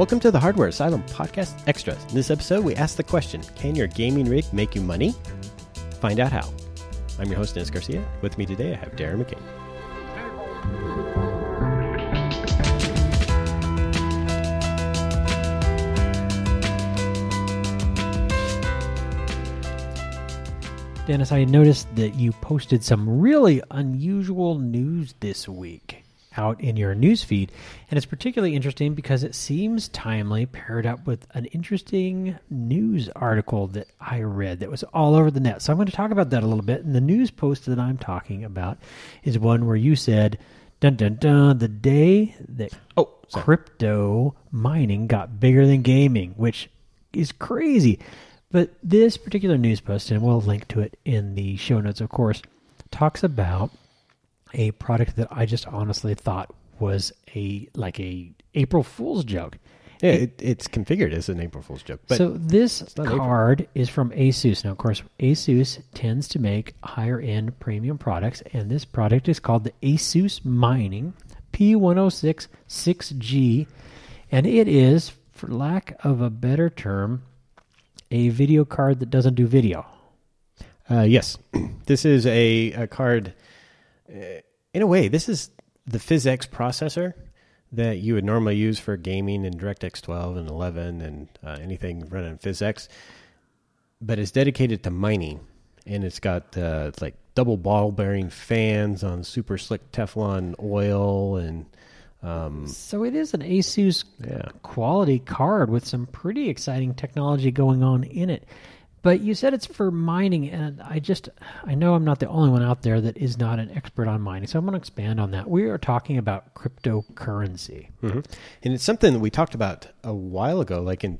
Welcome to the Hardware Asylum Podcast Extras. In this episode, we ask the question Can your gaming rig make you money? Find out how. I'm your host, Dennis Garcia. With me today, I have Darren McCain. Dennis, I noticed that you posted some really unusual news this week out in your news feed, and it's particularly interesting because it seems timely, paired up with an interesting news article that I read that was all over the net. So I'm going to talk about that a little bit. And the news post that I'm talking about is one where you said, "Dun dun dun," the day that Oh, sorry. crypto mining got bigger than gaming, which is crazy. But this particular news post, and we'll link to it in the show notes, of course, talks about a product that I just honestly thought was a like a April Fool's joke. Yeah, it, it's configured as an April Fool's joke. But so this not April. card is from Asus. Now, of course, Asus tends to make higher end premium products, and this product is called the Asus Mining P106 6G, and it is, for lack of a better term, a video card that doesn't do video. Uh, yes, this is a, a card. Uh, in a way, this is the PhysX processor that you would normally use for gaming in DirectX 12 and 11 and uh, anything running PhysX, but it's dedicated to mining, and it's got uh, like double ball bearing fans on super slick Teflon oil and. Um, So it is an Asus yeah, quality card with some pretty exciting technology going on in it. But you said it's for mining, and I just I know I'm not the only one out there that is not an expert on mining, so I'm going to expand on that. We are talking about cryptocurrency. hmm And it's something that we talked about a while ago, like in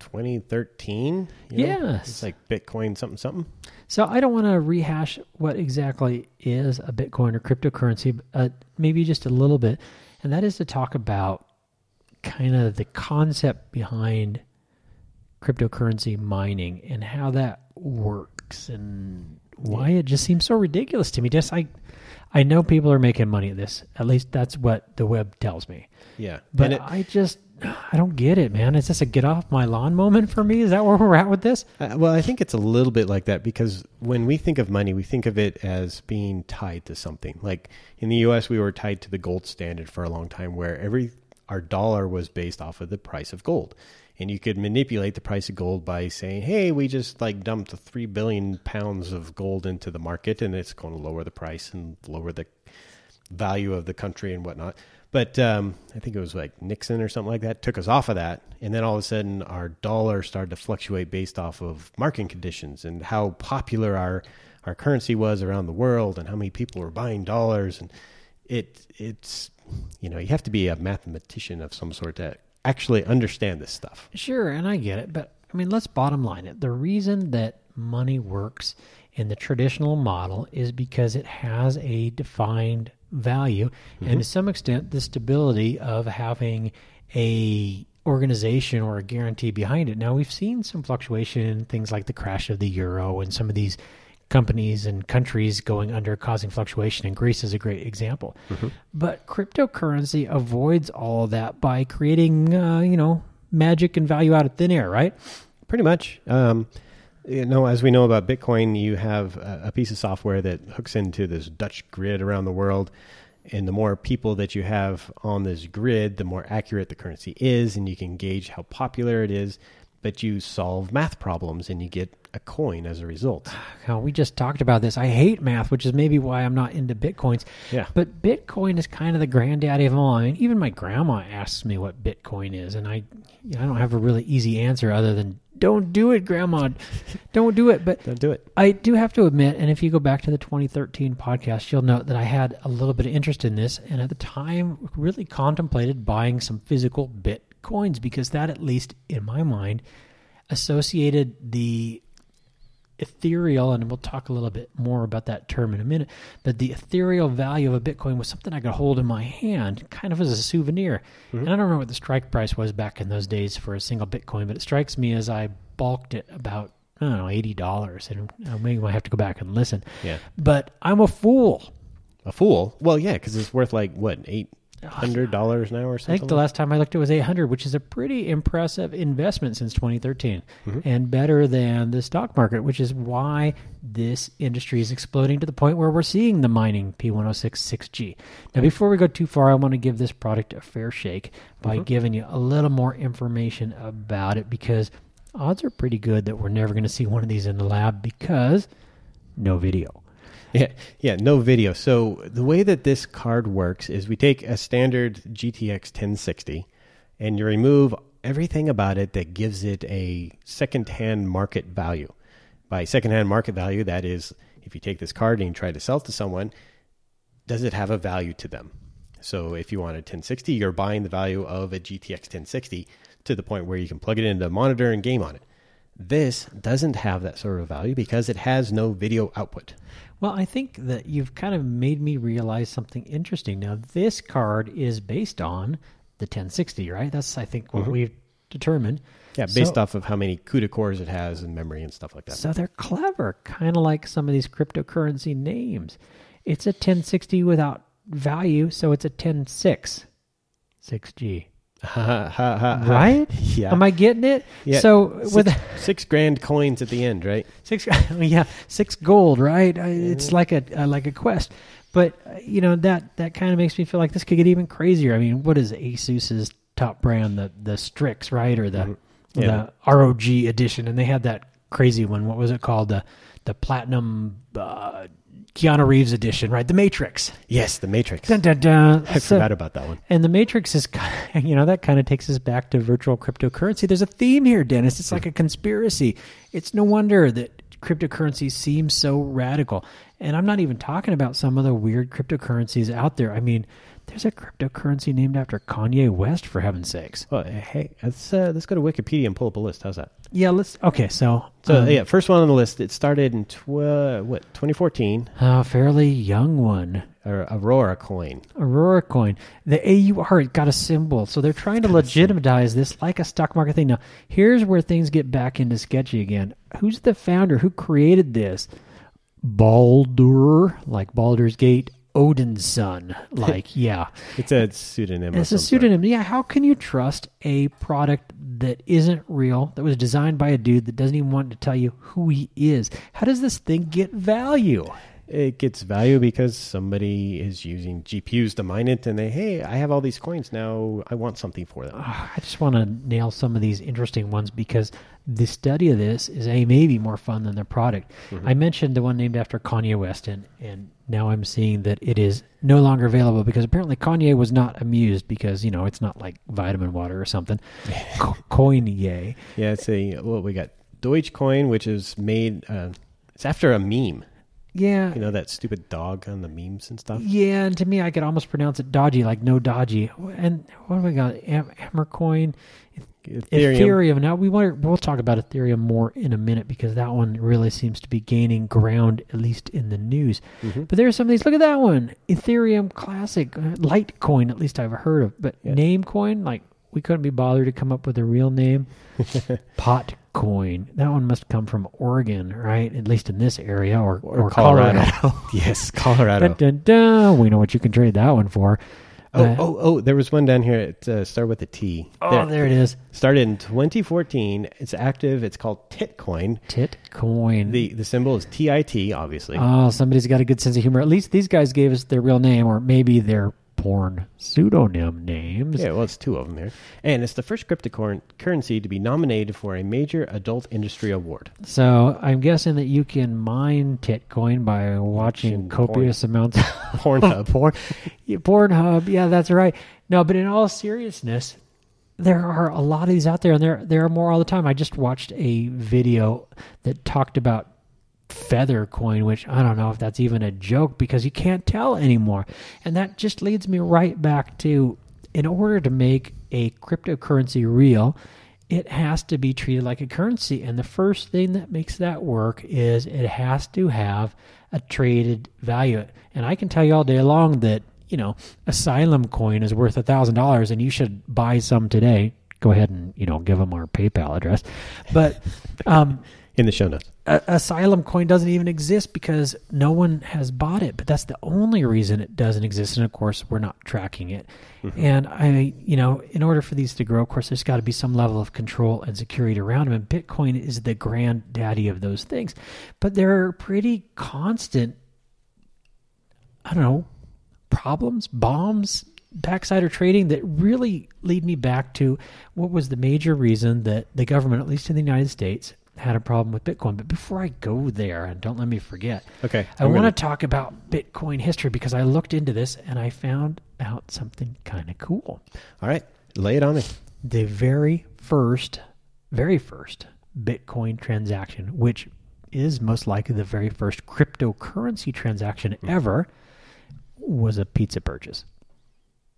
2013. you know? Yes. It's like Bitcoin something something. So I don't want to rehash what exactly is a Bitcoin or cryptocurrency, but uh, maybe just a little bit, and that is to talk about kind of the concept behind cryptocurrency mining and how that works and why it just seems so ridiculous to me. Just I, I know people are making money at this. At least that's what the web tells me. Yeah. But it, I just I don't get it, man. Is this a get off my lawn moment for me? Is that where we're at with this? uh, well, I think it's a little bit like that because when we think of money, we think of it as being tied to something. Like in the U.S., we were tied to the gold standard for a long time, where every our dollar was based off of the price of gold. And you could manipulate the price of gold by saying, "Hey, we just like dumped three billion pounds of gold into the market, and it's going to lower the price and lower the value of the country and whatnot." But um, I think it was like Nixon or something like that took us off of that, and then all of a sudden our dollar started to fluctuate based off of market conditions and how popular our our currency was around the world and how many people were buying dollars, and it it's you know you have to be a mathematician of some sort to actually understand this stuff. Sure, and I get it, but I mean, let's bottom line it. The reason that money works in the traditional model is because it has a defined value and mm-hmm. to some extent the stability of having a organization or a guarantee behind it. Now we've seen some fluctuation in things like the crash of the euro and some of these companies and countries going under causing fluctuation and Greece is a great example. But cryptocurrency avoids all that by creating uh, you know magic and value out of thin air, right? Pretty much. Um, you know, as we know about Bitcoin, you have a, a piece of software that hooks into this Dutch grid around the world. And the more people that you have on this grid, the more accurate the currency is, and you can gauge how popular it is. But you solve math problems and you get a coin as a result. Hell, we just talked about this. I hate math, which is maybe why I'm not into bitcoins. Yeah. But Bitcoin is kind of the granddaddy of them all. I mean, even my grandma asks me what Bitcoin is, and I, I don't have a really easy answer other than "Don't do it, Grandma. don't do it." But Don't do it. I do have to admit, and if you go back to the 2013 podcast, you'll note that I had a little bit of interest in this, and at the time, really contemplated buying some physical bitcoins because that, at least in my mind, associated the ethereal, and we'll talk a little bit more about that term in a minute, but the ethereal value of a Bitcoin was something I could hold in my hand, kind of as a souvenir. Mm-hmm. And I don't remember what the strike price was back in those days for a single Bitcoin, but it strikes me as I balked it about, I don't know, $80. And I maybe I have to go back and listen. Yeah. But I'm a fool. A fool? Well, yeah, because it's worth like, what, eight hundred dollars now or something. I think the last time I looked, it was 800, which is a pretty impressive investment since 2013 mm-hmm. and better than the stock market, which is why this industry is exploding to the point where we're seeing the mining P106 6G. Now, mm-hmm. before we go too far, I want to give this product a fair shake by mm-hmm. giving you a little more information about it because odds are pretty good that we're never going to see one of these in the lab because no video. Yeah, yeah, no video. So the way that this card works is we take a standard GTX 1060 and you remove everything about it that gives it a secondhand market value. By secondhand market value, that is, if you take this card and you try to sell it to someone, does it have a value to them? So if you want a 1060, you're buying the value of a GTX 1060 to the point where you can plug it into a monitor and game on it. This doesn't have that sort of value because it has no video output. Well, I think that you've kind of made me realize something interesting. Now, this card is based on the 1060, right? That's, I think, what mm-hmm. we've determined. Yeah, based So- off of how many CUDA cores it has and memory and stuff like that. So they're clever, kind of like some of these cryptocurrency names. It's a 1060 without value, so it's a 106 6G. Right? Yeah. Am I getting it? Yeah. So six, with six grand coins at the end, right? six, yeah, six gold, right? It's like a uh, like a quest. But uh, you know that that kind of makes me feel like this could get even crazier. I mean, what is ASUS's top brand? The the Strix, right, or the Mm-hmm. Yeah. the ROG edition? And they had that crazy one. What was it called? The the platinum uh, Keanu Reeves edition, right? The Matrix. Yes, the Matrix. Dun, dun, dun. I So- forgot about that one. and the Matrix is, you know, that kind of takes us back to virtual cryptocurrency. There's a theme here, Dennis. It's like a conspiracy. It's no wonder that cryptocurrency seems so radical. And I'm not even talking about some of the weird cryptocurrencies out there. I mean, there's a cryptocurrency named after Kanye West, for heaven's sakes. Well, hey, let's uh, let's go to Wikipedia and pull up a list. How's that? Yeah, let's. Okay, so. So um, yeah, first one on the list. It started in tw- what 2014. A fairly young one. Or Aurora coin. Aurora coin. The AUR it got a symbol. So they're trying to legitimize this like a stock market thing. Now, here's where things get back into sketchy again. Who's the founder? Who created this? Baldur, like Baldur's Gate, Odin's son. Like, yeah. It's a pseudonym. It's a sort. pseudonym. Yeah, how can you trust a product that isn't real, that was designed by a dude that doesn't even want to tell you who he is? How does this thing get value? It gets value because somebody is using GPUs to mine it, and they, hey, I have all these coins now. I want something for them. Ah, I just want to nail some of these interesting ones because the study of this is a maybe more fun than the product. I mentioned the one named after Kanye West, and, and now I'm seeing that it is no longer available because apparently Kanye was not amused because you know it's not like vitamin water or something. Coinye, Yeah, it's a what we got. Deutsche Coin, which is made. Uh, it's after a meme. yeah, You know that stupid dog on the memes and stuff. yeah. And to me, I could almost pronounce it dodgy, like no dodgy. And what do we got? Am- Hammercoin. Ethereum. Ethereum. Now we want we'll talk about Ethereum more in a minute because that one really seems to be gaining ground, at least in the news. Mhm. But there are some of these. Look at that one, Ethereum Classic, uh, Litecoin. At least I've heard of, but Yeah. Namecoin, like we couldn't be bothered to come up with a real name. Potcoin. That one must come from Oregon, right? At least in this area, or Or or, Colorado. Colorado. yes, Colorado. Dun, dun, dun. We know what you can trade that one for. Oh, Uh, oh, oh! There was one down here. It uh, started with a T. oh, there it is. Started in 2014. It's active. It's called Titcoin. Titcoin. The the symbol is TIT, obviously. Oh, somebody's got a good sense of humor. At least these guys gave us their real name, or maybe their porn pseudonym names. yeah, well, it's two of them here, and it's the first cryptocurrency to be nominated for a major adult industry award. So I'm guessing that you can mine Titcoin by watching copious amounts of Pornhub. porn. Yeah, Pornhub. Yeah, that's right. No, but in all seriousness, there are a lot of these out there, and there there are more all the time. I just watched a video that talked about feather coin which i don't know if that's even a joke because you can't tell anymore. And that just leads me right back to in order to make a cryptocurrency real it has to be treated like a currency. And the first thing that makes that work is it has to have a traded value. And i can tell you all day long that you know asylum coin is worth a thousand dollars and you should buy some today. Go ahead and you know give them our paypal address. But um In the show notes. A- Asylum coin doesn't even exist because no one has bought it, but that's the only reason it doesn't exist. And of course, we're not tracking it. Mm-hmm. And I, you know, in order for these to grow, of course, there's got to be some level of control and security around them. And Bitcoin is the granddaddy of those things. But there are pretty constant, I don't know, problems, bombs, backsider trading that really lead me back to what was the major reason that the government, at least in the United States, had a problem with Bitcoin. But before I go there, and don't let me forget, Okay. I want gonna- talk about Bitcoin history because I looked into this and I found out something kind of cool. All right. Lay it on me. The very first, very first Bitcoin transaction, which is most likely the very first cryptocurrency transaction hmm. ever, was a pizza purchase.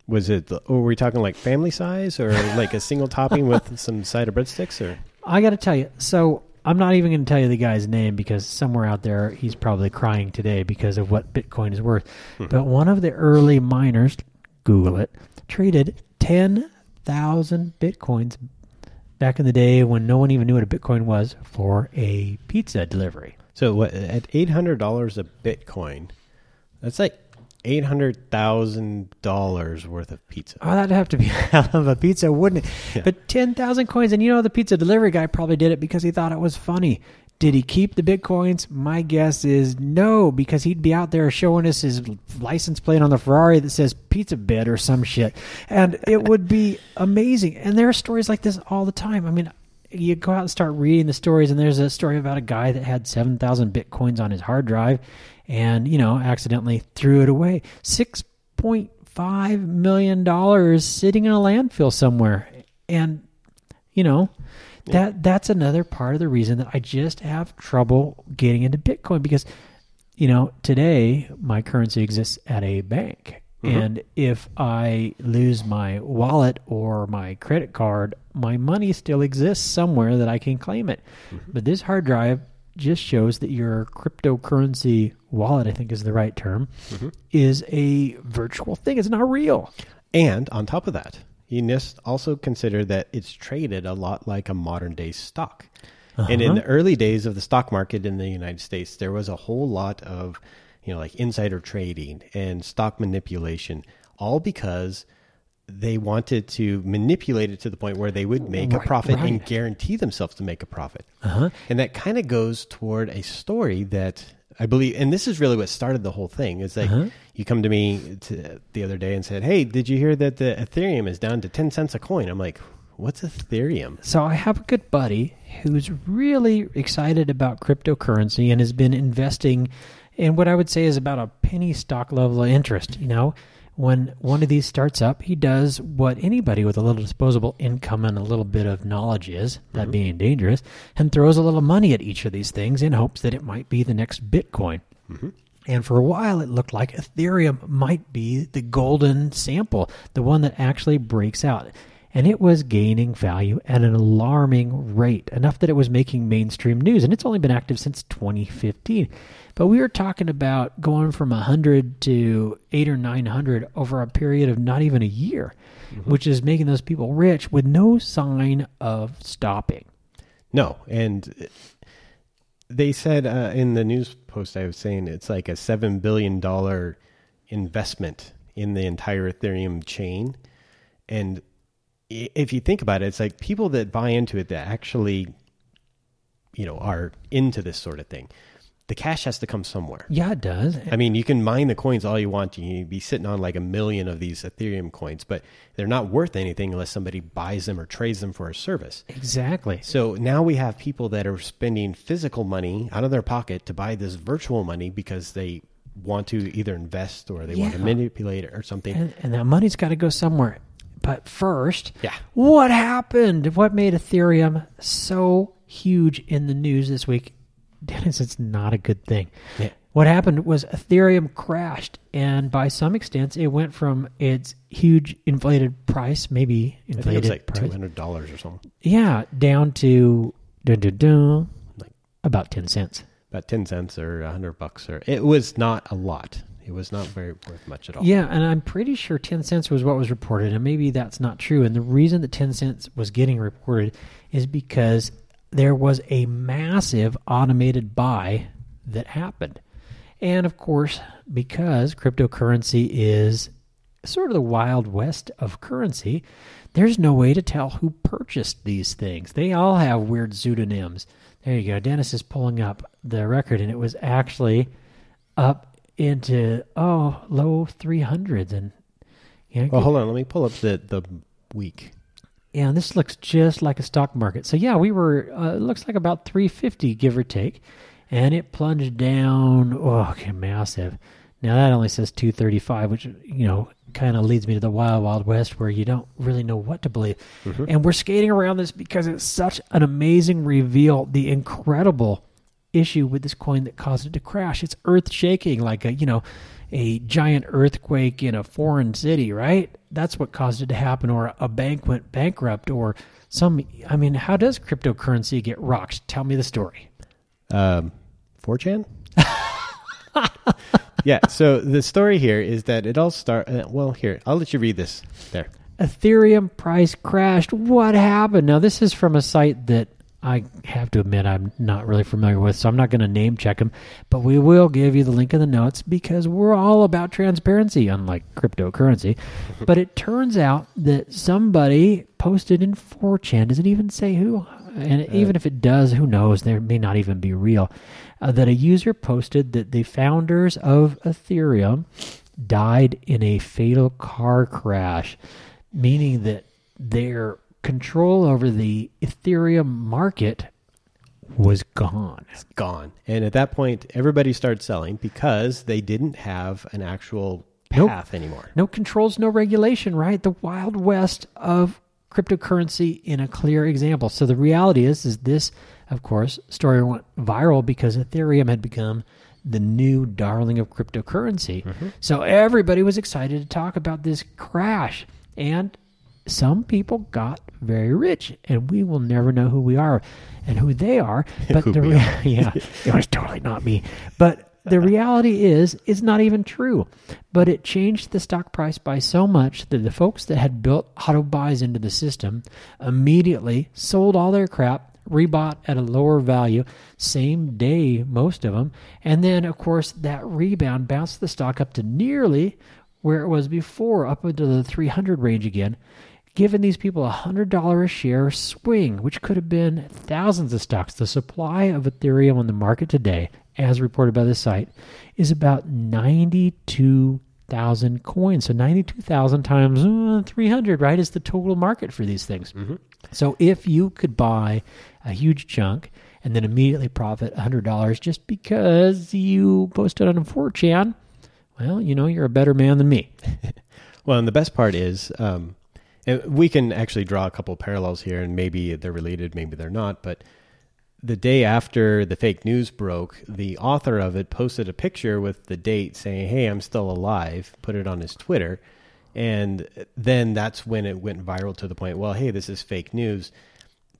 Was it, the, oh, were we talking like family size or like a single topping with some side of breadsticks or? I got to tell you, so I'm not even going to tell you the guy's name because somewhere out there he's probably crying today because of what Bitcoin is worth. Hmm. But one of the early miners, Google it, traded 10,000 Bitcoins back in the day when no one even knew what a Bitcoin was for a pizza delivery. So at $800 a Bitcoin, that's like $800,000 worth of pizza. Oh, that'd have to be a hell of a pizza, wouldn't it? Yeah. But 10,000 coins. And you know, the pizza delivery guy probably did it because he thought it was funny. Did he keep the Bitcoins? My guess is no, because he'd be out there showing us his license plate on the Ferrari that says pizza bed or some shit. And it would be amazing. And there are stories like this all the time. I mean, you go out and start reading the stories, and there's a story about a guy that had 7,000 Bitcoins on his hard drive and, you know, accidentally threw it away. 6.5 million dollars sitting in a landfill somewhere. And, you know, that that's another part of the reason that I just have trouble getting into Bitcoin because, you know, today my currency exists at a bank. Mm-hmm. And if I lose my wallet or my credit card, my money still exists somewhere that I can claim it. Mm-hmm. But this hard drive just shows that your cryptocurrency wallet, I think is the right term, mm-hmm. is a virtual thing. It's not real. And on top of that, you must also consider that it's traded a lot like a modern day stock. And in uh-huh. the early days of the stock market in the United States, there was a whole lot of, you know, like insider trading and stock manipulation, all because they wanted to manipulate it to the point where they would make a Right, profit and guarantee themselves to make a profit. Uh-huh. And that kind of goes toward a story that I believe, and this is really what started the whole thing. Is like Uh-huh. you come to me to, the other day and said, "Hey, did you hear that the Ethereum is down to ten cents a coin?" I'm like, "What's Ethereum?" So I have a good buddy who's really excited about cryptocurrency and has been investing in what I would say is about a penny stock level of interest. You know, when one of these starts up, he does what anybody with a little disposable income and a little bit of knowledge is, that mm-hmm. being dangerous, and throws a little money at each of these things in hopes that it might be the next Bitcoin. Mm-hmm. And for a while, it looked like Ethereum might be the golden sample, the one that actually breaks out. And it was gaining value at an alarming rate, enough that it was making mainstream news. And it's only been active since 2015. But we were talking about going from 100 to 8 or 900 over a period of not even a year, which is making those people rich with no sign of stopping. No, and they said uh, in the news post I was saying it's like a seven billion dollar investment in the entire Ethereum chain, and if you think about it, it's like people that buy into it that actually, you know, are into this sort of thing. The cash has to come somewhere. Yeah, it does. I mean, you can mine the coins all you want. You can be sitting on like a million of these Ethereum coins, but they're not worth anything unless somebody buys them or trades them for a service. Exactly. So now we have people that are spending physical money out of their pocket to buy this virtual money because they want to either invest or they want to manipulate it or something. And, and that money's got to go somewhere. But first, Yeah. what happened? What made Ethereum so huge in the news this week? Dennis, it's not a good thing. Yeah. What happened was Ethereum crashed, and by some extent, it went from its huge inflated price, maybe I think it inflated was like two hundred dollars or something, yeah, down to dun, dun, dun, Like- about ten cents. about ten cents or a hundred bucks, or it was not a lot. It was not very worth much at all. Yeah, and I'm pretty sure 10 cents was what was reported, and maybe that's not true. And the reason that 10 cents was getting reported is because there was a massive automated buy that happened. And of course, because cryptocurrency is sort of the wild west of currency, there's no way to tell who purchased these things. They all have weird pseudonyms. There you go. Dennis is pulling up the record, and it was actually up into oh low 300s and yeah Well, hold on. Let me pull up the the week. yeah this looks just like a stock market. So yeah we were uh, it looks like about 350 give or take and it plunged down. Oh okay massive. Now that only says 235 which you know kind of leads me to the wild wild west where you don't really know what to believe. And we're skating around this because it's such an amazing reveal the incredible issue with this coin that caused it to crash. It's earth shaking, like a you know, a giant earthquake in a foreign city, right? That's what caused it to happen, or a bank went bankrupt, or some. I mean, how does cryptocurrency get rocked? Tell me the story. Um, 4chan? yeah, so the story here is that it all start. Uh, well, here, I'll let you read this. There. Ethereum price crashed. What happened? Now, this is from a site that I have to admit I'm not really familiar with, so I'm not going to name check them, but we will give you the link in the notes because we're all about transparency, unlike cryptocurrency. but it turns out that somebody posted in 4chan, does it even say who? And even if it does, who knows? There may not even be real. Uh, that a user posted that the founders of Ethereum died in a fatal car crash, meaning that their control over the Ethereum market was gone. It's gone. And at that point, everybody started selling because they didn't have an actual Nope. path anymore. No controls, no regulation, right? The wild west of cryptocurrency in a clear example. So the reality is is this, of course, story went viral because Ethereum had become the new darling of cryptocurrency. Mm-hmm. So everybody was excited to talk about this crash and some people got very rich and we will never know who we are and who they are but the rea- are. yeah it was totally not me. But the reality is it's not even true. But it changed the stock price by so much that the folks that had built auto buys into the system immediately sold all their crap rebought at a lower value same day most of them and then of course that rebound bounced the stock up to nearly where it was before up into the 300 range again giving these people a hundred dollar a share swing, which could have been thousands of stocks. The supply of Ethereum on the market today, as reported by the site, is about ninety two thousand coins. So ninety two thousand times uh, three hundred, right, is the total market for these things. So if you could buy a huge chunk and then immediately profit hundred dollars just because you posted on 4chan, well, you know you're a better man than me. Well, and the best part is, um, we can actually draw a couple parallels here, and maybe they're related, maybe they're not. But the day after the fake news broke, the author of it posted a picture with the date saying, "Hey, I'm still alive." Put it on his Twitter, and then that's when it went viral to the point. Well, hey, this is fake news.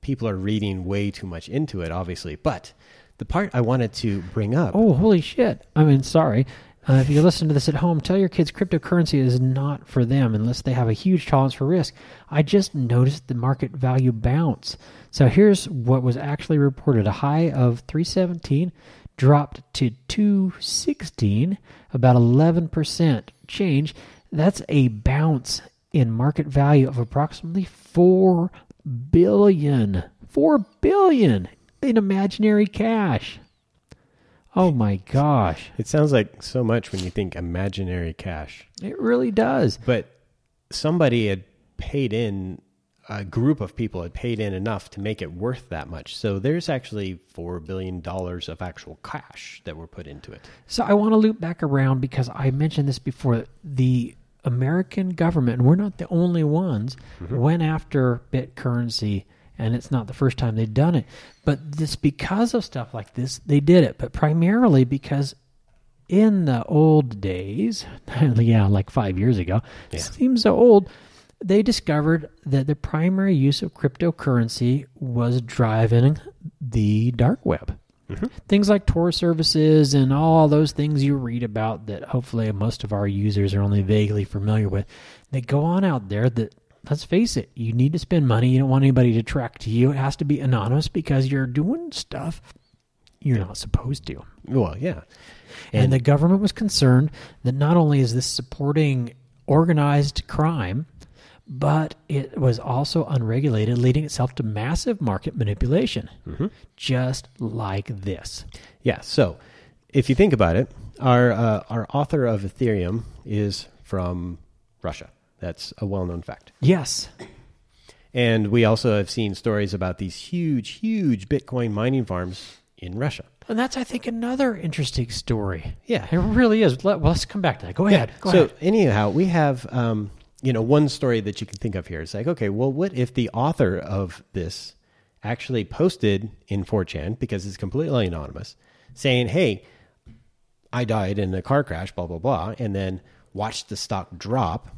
People are reading way too much into it, obviously. But the part I wanted to bring up, Oh, holy shit. I mean, sorry. Uh, if you listen to this at home, tell your kids cryptocurrency is not for them unless they have a huge tolerance for risk. I just noticed the market value bounce. So here's what was actually reported a high of 317 dropped to 216, about 11% change. That's a bounce in market value of approximately 4 billion. 4 billion in imaginary cash. Oh my gosh. it sounds like so much when you think imaginary cash. It really does. but somebody had paid in a group of people had paid in enough to make it worth that much so there's actually four billion dollars of actual cash that were put into it So I want to loop back around because I mentioned this before. The American government, and we're not the only ones, mm-hmm. went after bit currency, and it's not the first time they've done it. But this because of stuff like this, they did it. But primarily because in the old days, yeah, like five years ago, Yeah. seems so old. They discovered that the primary use of cryptocurrency was driving the dark web. Mm-hmm. Things like Tor services and all those things you read about that hopefully most of our users are only vaguely familiar with. They go on out there that let's face it, you need to spend money. You don't want anybody to track to you. It has to be anonymous because you're doing stuff you're not supposed to. Well, yeah. And, the government was concerned that not only is this supporting organized crime, but it was also unregulated, leading itself to massive market manipulation, just like this. Yeah. So, if you think about it, our uh, our author of Ethereum is from Russia. That's a well-known fact. Yes. And we also have seen stories about these huge, huge Bitcoin mining farms in Russia. And that's, I think, another interesting story. Yeah. It really is. Let, well, let's come back to that. Go ahead. Go so ahead. anyhow, we have um, you know one story that you can think of here. It's like, okay, well, what if the author of this actually posted in 4chan because it's completely anonymous, saying, "Hey, I died in a car crash, blah blah blah," and then watched the stock drop,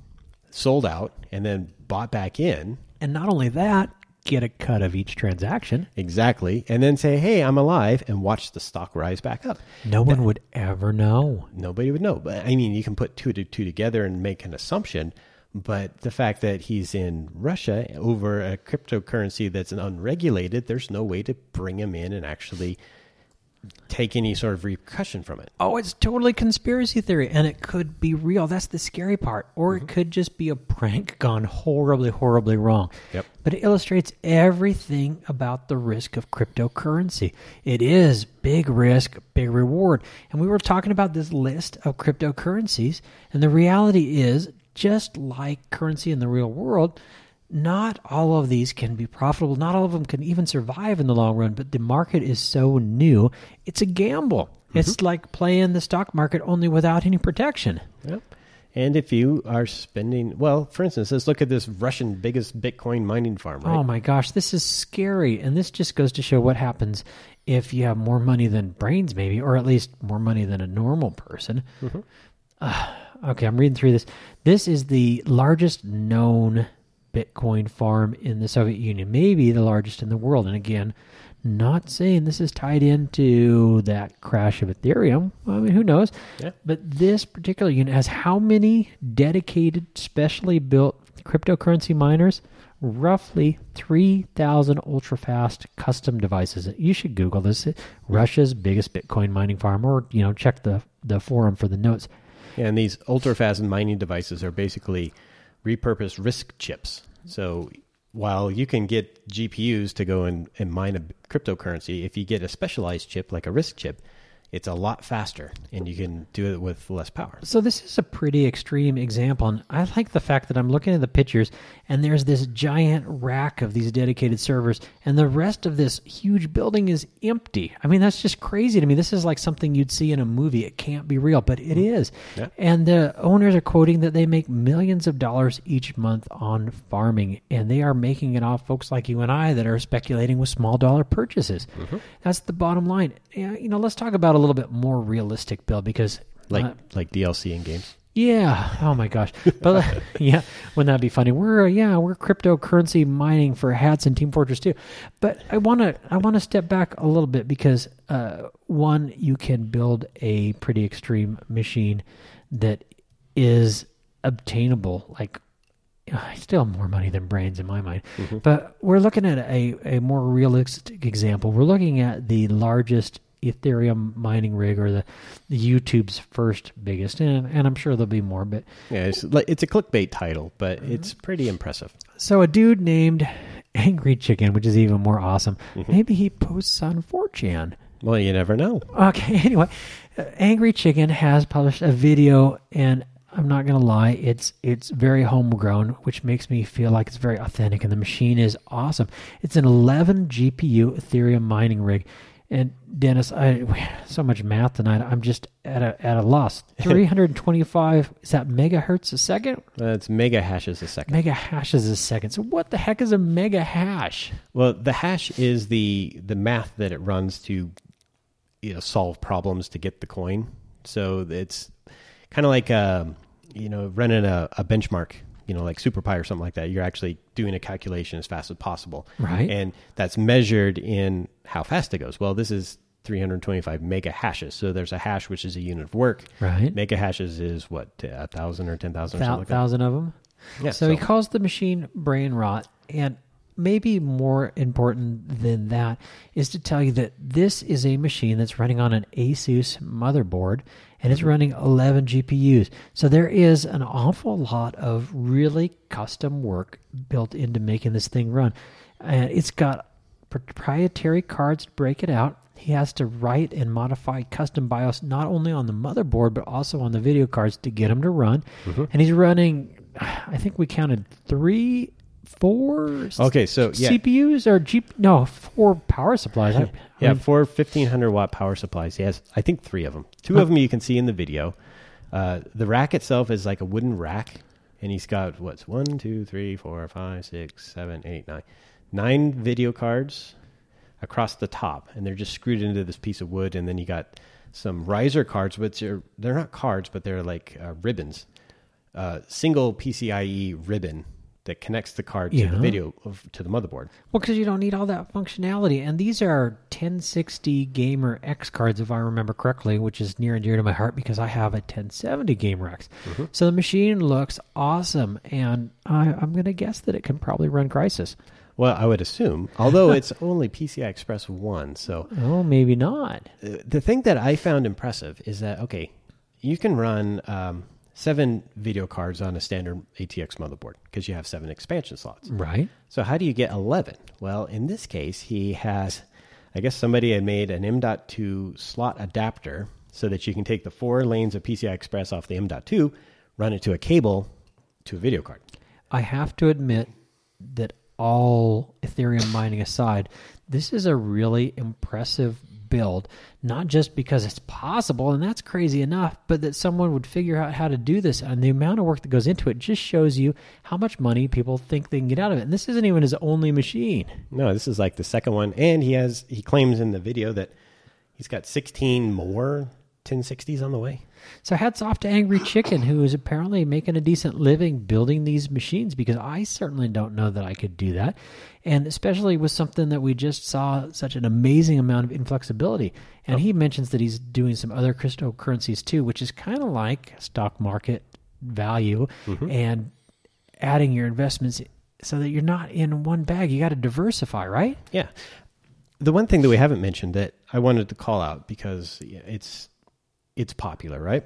sold out, and then bought back in. And not only that, get a cut of each transaction. Exactly. And then say, hey, I'm alive, and watch the stock rise back up. No one would ever know. Nobody would know. But I mean, you can put two to two together and make an assumption. But the fact that he's in Russia over a cryptocurrency that's unregulated, there's no way to bring him in and actually take any sort of repercussion from it. Oh, it's totally conspiracy theory, and it could be real. That's the scary part. Or it mm-hmm. could just be a prank gone horribly, horribly wrong. Yep. But it illustrates everything about the risk of cryptocurrency. It is big risk, big reward. And we were talking about this list of cryptocurrencies, and the reality is just like currency in the real world, not all of these can be profitable. Not all of them can even survive in the long run, but the market is so new, it's a gamble. It's like playing the stock market only without any protection. Yep. And if you are spending, well, for instance, let's look at this Russian biggest Bitcoin mining farm, right? Oh my gosh, this is scary. And this just goes to show what happens if you have more money than brains, maybe, or at least more money than a normal person. Uh, okay, I'm reading through this. This is the largest known Bitcoin farm in the Soviet Union, maybe the largest in the world. And again, not saying this is tied into that crash of Ethereum. I mean, who knows? Yeah. But this particular unit has how many dedicated, specially built cryptocurrency miners? Roughly 3,000 ultra fast custom devices. You should Google this. Russia's biggest Bitcoin mining farm, or you know, check the the forum for the notes. And these ultra fast mining devices are basically repurposed RISC chips. So while you can get GPUs to go and, and mine a cryptocurrency, if you get a specialized chip like a RISC chip, it's a lot faster and you can do it with less power. So this is a pretty extreme example, and I like the fact that I'm looking at the pictures, and there's this giant rack of these dedicated servers, and the rest of this huge building is empty. I mean, that's just crazy to me. This is like something you'd see in a movie. It can't be real, but it mm-hmm. is. Yeah. And the owners are quoting that they make millions of dollars each month on farming, and they are making it off folks like you and I that are speculating with small dollar purchases. Mm-hmm. That's the bottom line. Yeah, You know, let's talk about a little bit more realistic, Bill, because Like uh, like DLC in games. yeah. Oh my gosh. But uh, yeah, wouldn't that be funny? We're uh, yeah, we're cryptocurrency mining for hats and Team Fortress 2. But I want to I want to step back a little bit because uh, one, you can build a pretty extreme machine that is obtainable like I still have more money than brains in my mind. But we're looking at a, a more realistic example. We're looking at the largest Ethereum mining rig or the, the YouTube's first biggest, and, and I'm sure there'll be more. But Yeah, it's it's a clickbait title, but it's pretty impressive. so a dude named Angry Chicken, which is even more awesome, maybe he posts on 4chan. Well, you never know. Okay, anyway, uh, Angry Chicken has published a video, and I'm not gonna lie, it's it's very homegrown, which makes me feel like it's very authentic, and the machine is awesome. It's an 11 GPU Ethereum mining rig, and Dennis, I so much math tonight. I'm just at a at a loss. 325 is that megahertz a second? That's mega hashes a second. Mega hashes a second. So what the heck is a mega hash? Well, the hash is the the math that it runs to you know solve problems to get the coin. So it's kind of like um, you know running a, a benchmark, you know, like SuperPi or something like that. You're actually doing a calculation as fast as possible, Right. And that's measured in how fast it goes. Well, this is 325 mega hashes. So there's a hash which is a unit of work. Right. Mega hashes is what a thousand or ten thousand or Thou- something like that. thousand of them. Yeah, so, he calls the machine brain rot. And maybe more important than that is to tell you that this is a machine that's running on an Asus motherboard and it's running 11 GPUs. So there is an awful lot of really custom work built into making this thing run. And it's got proprietary cards to break it out. He has to write and modify custom BIOS not only on the motherboard but also on the video cards to get them to run. Mm-hmm. And he's running, I think we counted three, four. Okay, so yeah. CPUs or G? No, four power supplies. I, Yeah, I mean, four 1500 watt power supplies. He has, I think, three of them. Two Huh. of them you can see in the video. Uh, the rack itself is like a wooden rack, and he's got what's one, two, three, four, five, six, seven, eight, nine, nine video cards across the top, and they're just screwed into this piece of wood. And then you got some riser cards, which are they're not cards, but they're like uh, ribbons, uh, single PCIe ribbon that connects the card to Yeah. the video of, to the motherboard. Well, because you don't need all that functionality. And these are 1060 Gamer X cards, if I remember correctly, which is near and dear to my heart because I have a 1070 Gamer X. So the machine looks awesome. And I, I'm going to guess that it can probably run Crysis. Well, I would assume, although it's only PCI Express 1. So Oh, maybe not. uh, the thing that I found impressive is that, okay, you can run um, seven video cards on a standard ATX motherboard because you have seven expansion slots. Right. So, how do you get 11? Well, in this case, he has, I guess somebody had made an M.2 slot adapter so that you can take the four lanes of PCI Express off the M.2, run it to a cable to a video card. I have to admit that all Ethereum mining aside, this is a really impressive build. Not just because it's possible, and that's crazy enough, but that someone would figure out how to do this. And the amount of work that goes into it just shows you how much money people think they can get out of it. And this isn't even his only machine. No, this is like the second one, and he has he claims in the video that he's got 16 more 1060s on the way. So hats off to Angry Chicken, who is apparently making a decent living building these machines because I certainly don't know that I could do that. And especially with something that we just saw such an amazing amount of inflexibility. And he mentions that he's doing some other cryptocurrencies too, which is kind of like stock market value mm-hmm. and adding your investments so that you're not in one bag. You got to diversify, right? Yeah. The one thing that we haven't mentioned that I wanted to call out because it's it's popular, right?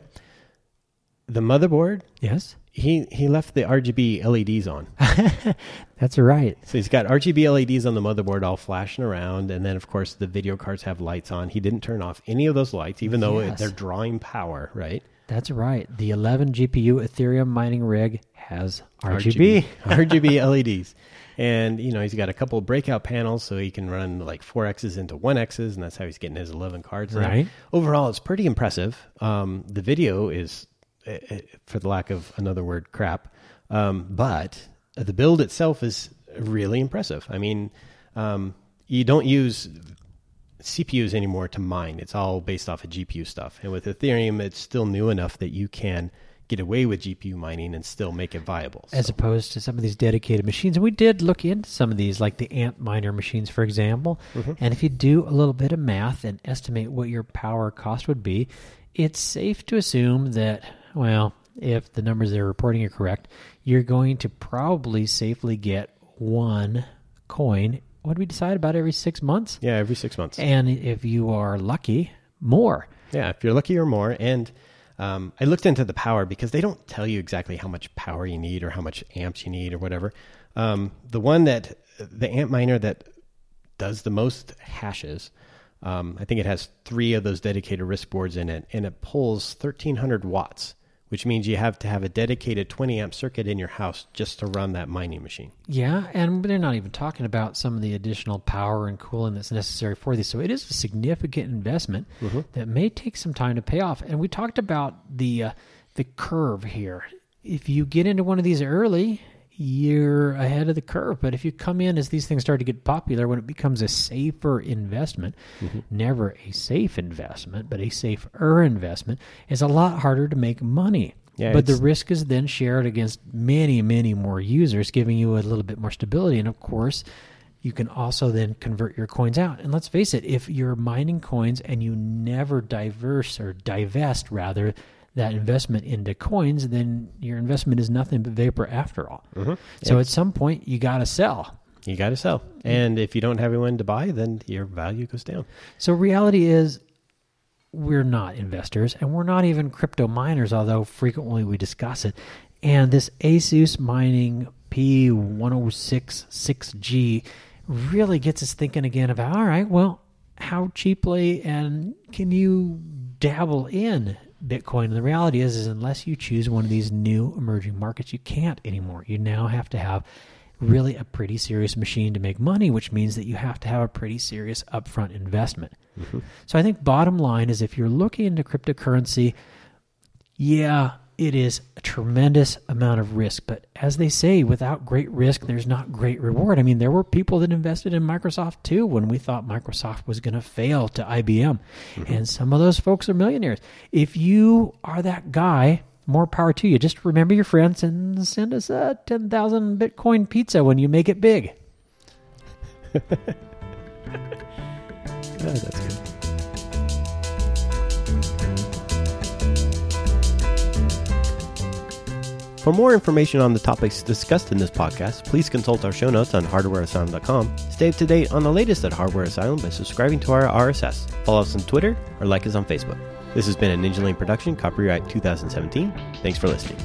The motherboard, Yes. he he left the RGB LEDs on. That's right. So he's got RGB LEDs on the motherboard all flashing around and then of course the video cards have lights on. He didn't turn off any of those lights even though Yes. they're drawing power, right? That's right. The 11 GPU Ethereum mining rig has RGB. RGB LEDs. And you know, he's got a couple of breakout panels so he can run like 4Xs into 1Xs and that's how he's getting his 11 cards. now. Right. Overall, it's pretty impressive. Um, the video is eh, eh, for the lack of another word crap. Um, but the build itself is really impressive. I mean, um, you don't use CPUs anymore to mine. It's all based off of GPU stuff. And with Ethereum, it's still new enough that you can get away with GPU mining and still make it viable. as So- opposed to some of these dedicated machines. And we did look into some of these, like the Ant Miner machines, for example. Mm-hmm. And if you do a little bit of math and estimate what your power cost would be, it's safe to assume that, well, if the numbers they're reporting are correct, you're going to probably safely get one coin. What do we decide about every six months? yeah, every six months. And if you are lucky, more. Yeah, if you're lucky or more. And um, I looked into the power because they don't tell you exactly how much power you need or how much amps you need or whatever. Um, the one that the amp miner that does the most hashes, um, I think it has three of those dedicated RISC boards in it, and it pulls 1300 watts, which means you have to have a dedicated 20 amp circuit in your house just to run that mining machine. Yeah, and they're not even talking about some of the additional power and cooling that's necessary for these. So it is a significant investment that may take some time to pay off. And we talked about the uh, the curve here. If you get into one of these early, you're ahead of the curve. But if you come in as these things start to get popular, when it becomes a safer investment, mm-hmm. never a safe investment, but a safer investment, it's a lot harder to make money. Yeah, but the risk is then shared against many, many more users, giving you a little bit more stability. And of course, you can also then convert your coins out. And let's face it, if you're mining coins and you never diverse or divest rather that investment into coins, then your investment is nothing but vapor after all. Mm-hmm. So at some point, you got to sell. You got to sell. And if you don't have anyone to buy, then your value goes down. So reality is we're not investors and we're not even crypto miners, although frequently we discuss it. And this Asus mining P1066G really gets us thinking again about all right, well, how cheaply and can you dabble in Bitcoin? And the reality is, is unless you choose one of these new emerging markets, you can't anymore. You now have to have really a pretty serious machine to make money, which means that you have to have a pretty serious upfront investment. Mm-hmm. So I think bottom line is if you're looking into cryptocurrency, yeah, it is a tremendous amount of risk. But as they say, without great risk, there's not great reward. I mean, there were people that invested in Microsoft too when we thought Microsoft was going to fail to IBM. Mm-hmm. And some of those folks are millionaires. If you are that guy, more power to you. Just remember your friends and send us a 10,000 Bitcoin pizza when you make it big. oh, that's good. For more information on the topics discussed in this podcast, please consult our show notes on hardwareasylum.com. Stay up to date on the latest at Hardware Asylum by subscribing to our RSS. Follow us on Twitter or like us on Facebook. This has been a Ninjalane production, copyright 2017. Thanks for listening.